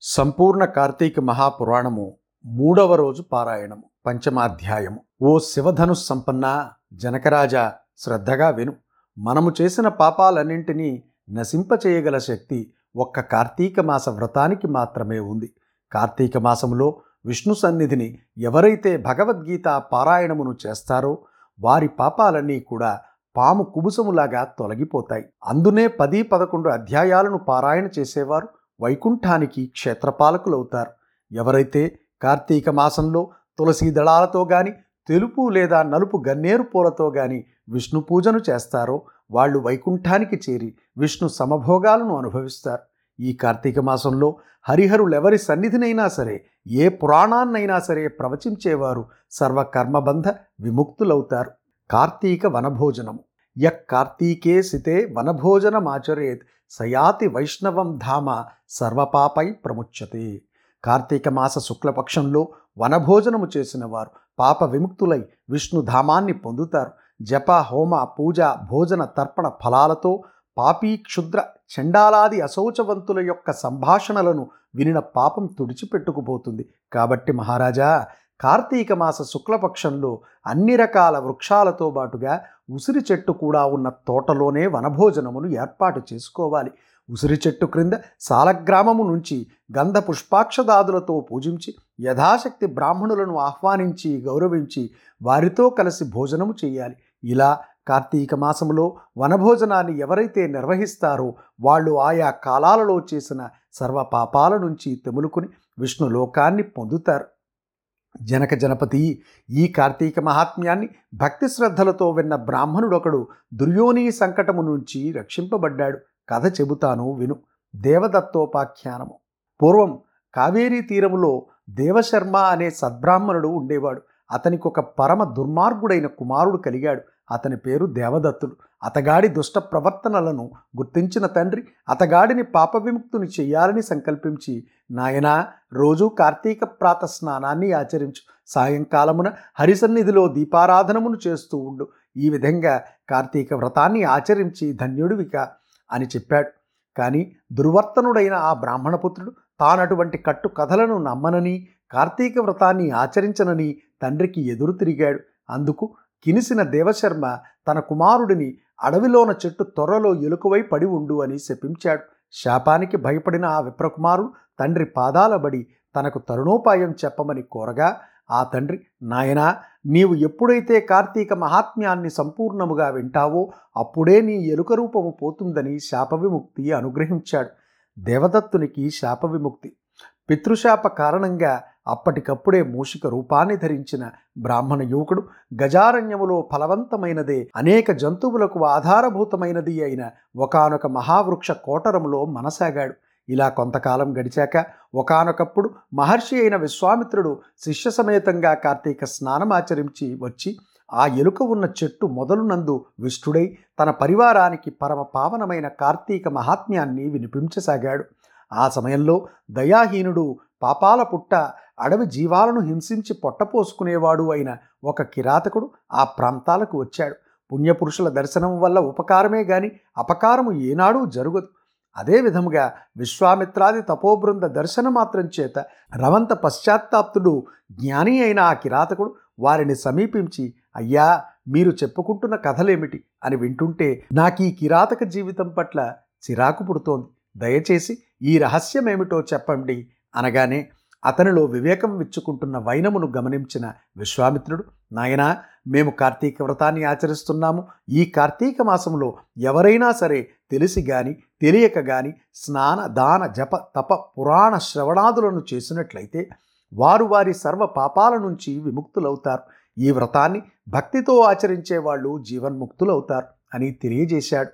సంపూర్ణ కార్తీక మహాపురాణము మూడవ రోజు పారాయణము పంచమాధ్యాయము. ఓ శివధను సంపన్న జనకరాజా శ్రద్ధగా విను. మనము చేసిన పాపాలన్నింటినీ నశింపచేయగల శక్తి ఒక్క కార్తీక మాస వ్రతానికి మాత్రమే ఉంది. కార్తీక మాసములో విష్ణు సన్నిధిని ఎవరైతే భగవద్గీత పారాయణమును చేస్తారో వారి పాపాలన్నీ కూడా పాము కుబుసములాగా తొలగిపోతాయి. అందునే పది పదకొండు అధ్యాయాలను పారాయణ చేసేవారు. వైకుంఠానికి క్షేత్రపాలకులవుతారు. ఎవరైతే కార్తీక మాసంలో తులసి దళాలతో గాని తెలుపు లేదా నలుపు గన్నేరు పూలతో గాని విష్ణు పూజను చేస్తారో వాళ్ళు వైకుంఠానికి చేరి విష్ణు సమభోగాలను అనుభవిస్తారు. ఈ కార్తీక మాసంలో హరిహరులెవరి సన్నిధినైనా సరే ఏ పురాణాన్నైనా సరే ప్రవచించేవారు సర్వకర్మబంధ విముక్తులవుతారు. కార్తీక వనభోజనము. యక్ కార్తీకే సితే వనభోజనమాచరేత్ సయాతి వైష్ణవం ధామ సర్వపాపై ప్రముచ్యతే. కార్తీక మాస శుక్లపక్షంలో వనభోజనము చేసిన వారు పాప విముక్తులై విష్ణుధామాన్ని పొందుతారు. జప హోమ పూజ భోజన తర్పణ ఫలాలతో పాపీ క్షుద్ర చండాలాది అశౌచవంతుల యొక్క సంభాషణలను వినిన పాపం తుడిచిపెట్టుకుపోతుంది. కాబట్టి మహారాజా కార్తీక మాస శుక్లపక్షంలో అన్ని రకాల వృక్షాలతో బాటుగా ఉసిరి చెట్టు కూడా ఉన్న తోటలోనే వనభోజనమును ఏర్పాటు చేసుకోవాలి. ఉసిరి చెట్టు క్రింద సాలగ్రామము నుంచి గంధ పుష్పాక్షదాదులతో పూజించి యథాశక్తి బ్రాహ్మణులను ఆహ్వానించి గౌరవించి వారితో కలిసి భోజనము చేయాలి. ఇలా కార్తీక మాసములో వనభోజనాన్ని ఎవరైతే నిర్వహిస్తారో వాళ్ళు ఆయా కాలాలలో చేసిన సర్వ పాపాల నుంచి తెములుకుని విష్ణు లోకాన్ని పొందుతారు. జనక జనపతి ఈ కార్తీక మహాత్మ్యాన్ని భక్తి శ్రద్ధలతో విన్న బ్రాహ్మణుడొకడు దుర్యోని సంకటము నుంచి రక్షింపబడ్డాడు. కథ చెబుతాను విను. దేవదత్తోపాఖ్యానము. పూర్వం కావేరీ తీరములో దేవశర్మ అనే సద్బ్రాహ్మణుడు ఉండేవాడు. అతనికి ఒక పరమ దుర్మార్గుడైన కుమారుడు కలిగాడు. అతని పేరు దేవదత్తుడు అతగాడి దుష్ట ప్రవర్తనలను గుర్తించిన తండ్రి అతగాడిని పాప విముక్తుని చెయ్యాలని సంకల్పించి నాయనా రోజూ కార్తీక ప్రాత స్నానాన్ని ఆచరించు. సాయంకాలమున హరిసన్నిధిలో దీపారాధనమును చేస్తూ ఉండు. ఈ విధంగా కార్తీక వ్రతాన్ని ఆచరించి ధన్యుడివిక అని చెప్పాడు. కానీ దుర్వర్తనుడైన ఆ బ్రాహ్మణపుత్రుడు తానటువంటి కట్టు కథలను నమ్మనని కార్తీక వ్రతాన్ని ఆచరించనని తండ్రికి ఎదురు తిరిగాడు. అందుకు కినిసిన దేవశర్మ తన కుమారుడిని అడవిలోన చెట్టు త్వరలో ఎలుకవై పడి ఉండు అని శపించాడు. శాపానికి భయపడిన ఆ విప్రకుమారుడు తండ్రి పాదాలబడి తనకు తరుణోపాయం చెప్పమని కోరగా ఆ తండ్రి నాయనా నీవు ఎప్పుడైతే కార్తీక మహాత్మ్యాన్ని సంపూర్ణముగా వింటావో అప్పుడే నీ ఎలుక రూపము పోతుందని శాప విముక్తి అనుగ్రహించాడు. దేవదత్తునికి శాప విముక్తి పితృశాప కారణంగా అప్పటికప్పుడే మూషిక రూపాన్ని ధరించిన బ్రాహ్మణ యువకుడు గజారణ్యములో ఫలవంతమైనదే అనేక జంతువులకు ఆధారభూతమైనది అయిన ఒకనొక మహావృక్ష కోటరములో మనసాగాడు. ఇలా కొంతకాలం గడిచాక ఒకనొకప్పుడు మహర్షి అయిన విశ్వామిత్రుడు శిష్య సమేతంగా కార్తీక స్నానమాచరించి వచ్చి ఆ ఎలుక ఉన్న చెట్టు మొదలునందు విష్ణుడై తన పరివారానికి పరమ పావనమైన కార్తీక మహాత్మ్యాన్ని వినిపించసాగాడు. ఆ సమయంలో దయాహీనుడు పాపాల పుట్ట అడవి జీవాలను హింసించి పొట్టపోసుకునేవాడు అయిన ఒక కిరాతకుడు ఆ ప్రాంతాలకు వచ్చాడు. పుణ్యపురుషుల దర్శనం వల్ల ఉపకారమే గాని అపకారము ఏనాడూ జరగదు. అదే విధముగా విశ్వామిత్రాది తపోబృంద దర్శన మాత్రం చేత రవంత పశ్చాత్తాప్తుడు జ్ఞాని అయిన ఆ కిరాతకుడు వారిని సమీపించి అయ్యా మీరు చెప్పుకుంటున్న కథలేమిటి? అని వింటుంటే నాకు ఈ కిరాతక జీవితం పట్ల చిరాకు పుడుతోంది. దయచేసి ఈ రహస్యమేమిటో చెప్పండి. అనగానే అతనిలో వివేకం విచ్చుకుంటున్న వైనమును గమనించిన విశ్వామిత్రుడు నాయనా మేము కార్తీక వ్రతాన్ని ఆచరిస్తున్నాము. ఈ కార్తీక మాసంలో ఎవరైనా సరే తెలిసి గాని తెలియక గాని స్నాన దాన జప తప పురాణ శ్రవణాదులను చేసినట్లయితే వారు వారి సర్వ పాపాల నుంచి విముక్తులవుతారు. ఈ వ్రతాన్ని భక్తితో ఆచరించే వాళ్ళు జీవన్ముక్తులవుతారు అని తెలియజేశాడు.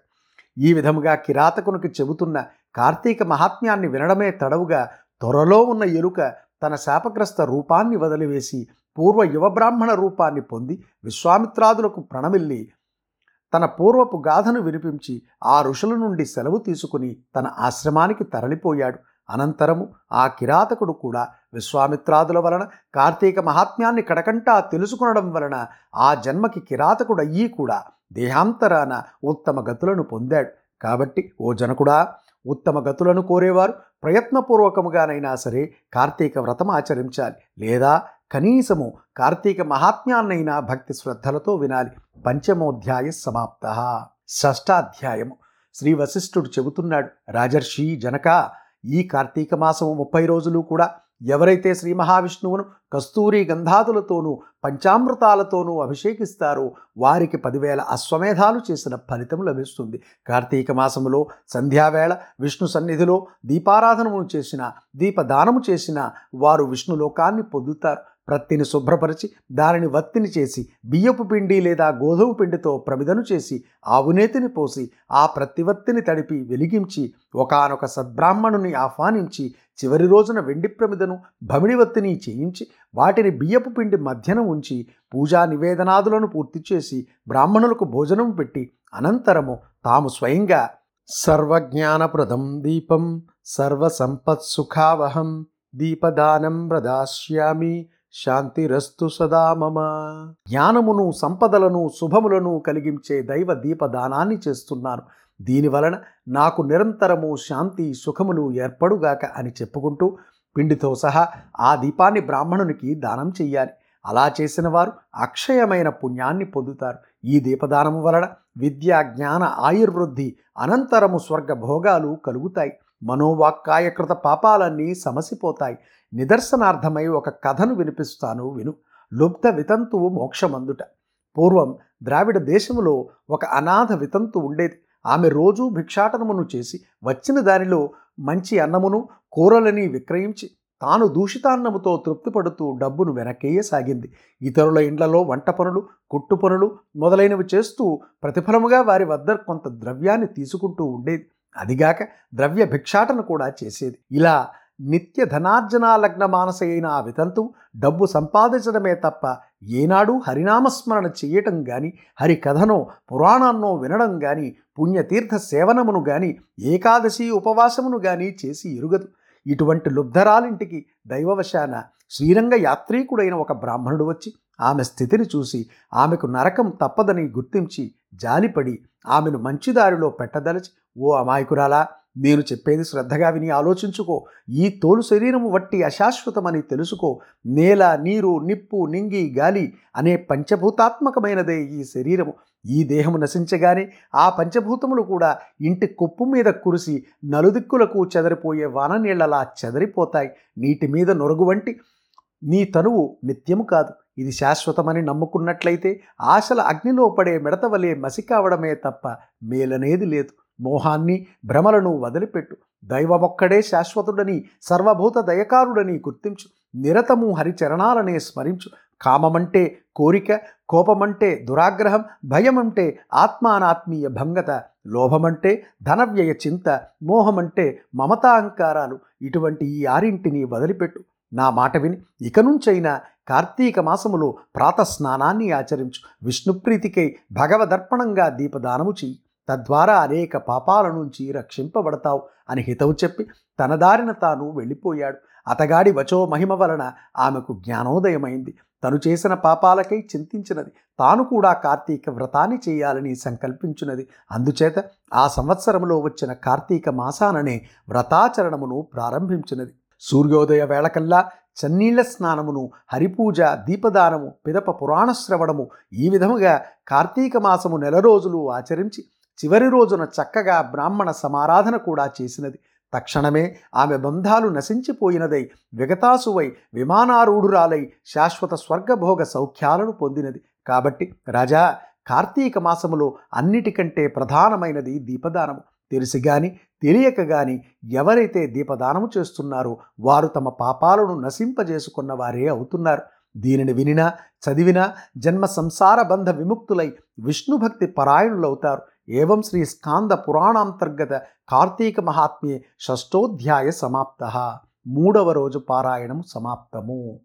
ఈ విధముగా కిరాతకునికి చెబుతున్న కార్తీక మహాత్మ్యాన్ని వినడమే తడవుగా త్వరలో ఉన్న ఎలుక తన శాపగ్రస్త రూపాన్ని వదిలివేసి పూర్వ యువబ్రాహ్మణ రూపాన్ని పొంది విశ్వామిత్రాదులకు ప్రణమిల్లి. తన పూర్వపు గాథను వినిపించి ఆ ఋషుల నుండి సెలవు తీసుకుని తన ఆశ్రమానికి తరలిపోయాడు. అనంతరము ఆ కిరాతకుడు కూడా విశ్వామిత్రాదుల వలన కార్తీక మహాత్మ్యాన్ని కడకంటా తెలుసుకునడం వలన ఆ జన్మకి కిరాతకుడయ్యి కూడా దేహాంతరాన ఉత్తమ గతులను పొందాడు. కాబట్టి ఓ జనకుడా ఉత్తమ గతులను కోరేవారు ప్రయత్నపూర్వకముగానైనా సరే కార్తీక వ్రతం ఆచరించాలి. లేదా కనీసము కార్తీక మహాత్మ్యాన్నైనా భక్తి శ్రద్ధలతో వినాలి. పంచమోధ్యాయ సమాప్త. షష్టాధ్యాయము. శ్రీ వశిష్ఠుడు చెబుతున్నాడు రాజర్షి జనక ఈ కార్తీక మాసము ముప్పై రోజులు కూడా ఎవరైతే శ్రీ మహావిష్ణువును కస్తూరి గంధాదులతోనూ పంచామృతాలతోనూ అభిషేకిస్తారో వారికి పదివేల అశ్వమేధాలు చేసిన ఫలితం లభిస్తుంది. కార్తీక మాసములో సంధ్యావేళ విష్ణు సన్నిధిలో దీపారాధనము చేసిన దీపదానము చేసిన వారు విష్ణులోకాన్ని పొందుతారు. ప్రత్తిని శుభ్రపరిచి దానిని వత్తిని చేసి బియ్యపు పిండి లేదా గోధుమ పిండితో ప్రమిదను చేసి ఆవునేతిని పోసి ఆ ప్రతివత్తిని తడిపి వెలిగించి ఒకానొక సద్బ్రాహ్మణుని ఆహ్వానించి చివరి రోజున వెండి ప్రమిదను భమిడివత్తిని చేయించి వాటిని బియ్యపు పిండి మధ్యన ఉంచి పూజా నివేదనాదులను పూర్తి చేసి బ్రాహ్మణులకు భోజనం పెట్టి అనంతరము తాము స్వయంగా సర్వజ్ఞానప్రదం దీపం సర్వసంపత్సుఖావహం దీపదానం ప్రదాస్యామి శాంతిరస్తు సదా మమ. జ్ఞానమును సంపదలను శుభములను కలిగించే దైవ దీపదానాన్ని చేస్తున్నాను దీనివలన నాకు నిరంతరము శాంతి సుఖములు ఏర్పడుగాక అని చెప్పుకుంటూ పిండితో సహా ఆ దీపాన్ని బ్రాహ్మణునికి దానం చెయ్యాలి. అలా చేసిన వారు అక్షయమైన పుణ్యాన్ని పొందుతారు. ఈ దీపదానము వలన విద్య జ్ఞాన ఆయుర్వృద్ధి అనంతరము స్వర్గ భోగాలు కలుగుతాయి. మనోవాక్కాయకృత పాపాలన్నీ సమసిపోతాయి. నిదర్శనార్థమై ఒక కథను వినిపిస్తాను విను. లుబ్ధ వితంతువు మోక్షమందుట. పూర్వం ద్రావిడ దేశములో ఒక అనాథ వితంతు ఉండేది. ఆమె రోజూ భిక్షాటనమును చేసి వచ్చిన దానిలో మంచి అన్నమును కూరలని విక్రయించి తాను దూషితాన్నముతో తృప్తిపడుతూ డబ్బును వెనకేయసాగింది ఇతరుల ఇండ్లలో వంట పనులు కుట్టు పనులు మొదలైనవి చేస్తూ ప్రతిఫలముగా వారి వద్ద కొంత ద్రవ్యాన్ని తీసుకుంటూ ఉండేది. అదిగాక ద్రవ్య భిక్షాటన కూడా చేసేది. ఇలా నిత్య ధనార్జనాలగ్న మానస అయిన ఆ వితంతు డబ్బు సంపాదించడమే తప్ప ఏనాడూ హరినామస్మరణ చెయ్యటం గాని హరి కథనో పురాణాన్నో వినడం గాని పుణ్యతీర్థ సేవనమును గాని ఏకాదశి ఉపవాసమును గాని చేసి ఎరుగదు. ఇటువంటి లుబ్ధరాలింటికి దైవవశాన శ్రీరంగ యాత్రీకుడైన ఒక బ్రాహ్మణుడు వచ్చి ఆమె స్థితిని చూసి ఆమెకు నరకం తప్పదని గుర్తించి జాలిపడి ఆమెను మంచిదారిలో పెట్టదలచి ఓ అమాయకురాలా నేను చెప్పేది శ్రద్ధగా విని ఆలోచించుకో. ఈ తోలు శరీరము వట్టి అశాశ్వతమని తెలుసుకో. నేల నీరు నిప్పు నింగి గాలి అనే పంచభూతాత్మకమైనదే ఈ శరీరము. ఈ దేహము నశించగానే ఆ పంచభూతములు కూడా ఇంటి కొప్పు మీద కురిసి నలుదిక్కులకు చెదరిపోయే వాననీళ్ళలా చెదరిపోతాయి. నీటి మీద నొరుగు వంటి నీ తనువు నిత్యము కాదు. ఇది శాశ్వతమని నమ్ముకున్నట్లయితే ఆశల అగ్నిలో పడే మిడతవలే మసి కావడమే తప్ప మేలనేది లేదు. మోహాన్ని భ్రమలను వదిలిపెట్టు. దైవమొక్కడే శాశ్వతుడని సర్వభూత దయకారుడని గుర్తించు. నిరతము హరిచరణాలనే స్మరించు. కామమంటే కోరిక కోపమంటే దురాగ్రహం భయమంటే ఆత్మానాత్మీయ భంగత లోభమంటే ధనవ్యయ చింత మోహమంటే మమతాహంకారాలు ఇటువంటి ఈ ఆరింటిని వదిలిపెట్టు. నా మాట విని ఇక నుంచైనా కార్తీక మాసములో ప్రాతస్నానాన్ని ఆచరించు. విష్ణుప్రీతికై భగవదర్పణంగా దీపదానము చెయ్యి. తద్వారా అనేక పాపాల నుంచి రక్షింపబడతావు అని హితవు చెప్పి తన దారిన తాను వెళ్ళిపోయాడు. అతగాడి వచో మహిమ వలన ఆమెకు జ్ఞానోదయమైంది. తను చేసిన పాపాలకై చింతించినది. తాను కూడా కార్తీక వ్రతాన్ని చేయాలని సంకల్పించినది అందుచేత ఆ సంవత్సరంలో వచ్చిన కార్తీక మాసాననే వ్రతాచరణమును ప్రారంభించినది. సూర్యోదయ వేళకల్లా చన్నీళ్ళ స్నానమును హరిపూజ దీపదానము పిదప పురాణ శ్రవణము ఈ విధముగా కార్తీక మాసము నెల రోజులు ఆచరించి చివరి రోజున చక్కగా బ్రాహ్మణ సమారాధన కూడా చేసినది. తక్షణమే ఆమె బంధాలు నశించిపోయినదై విగతాసువై విమానారూఢురాలై శాశ్వత స్వర్గభోగ సౌఖ్యాలను పొందినది. కాబట్టి రాజా కార్తీక మాసములో అన్నిటికంటే ప్రధానమైనది దీపదానము. తెలిసి గాని తెలియక గాని ఎవరైతే దీపదానము చేస్తున్నారో వారు తమ పాపాలను నశింపజేసుకున్న వారే అవుతున్నారు. దీనిని వినినా చదివినా జన్మ సంసార బంధ విముక్తులై విష్ణుభక్తి పరాయణులవుతారు. ఏవం శ్రీ స్కాంద పురాణాంతర్గత కార్తీక మహాత్మ్యే షష్టోధ్యాయ సమాప్త మూడవ రోజు పారాయణం సమాప్తము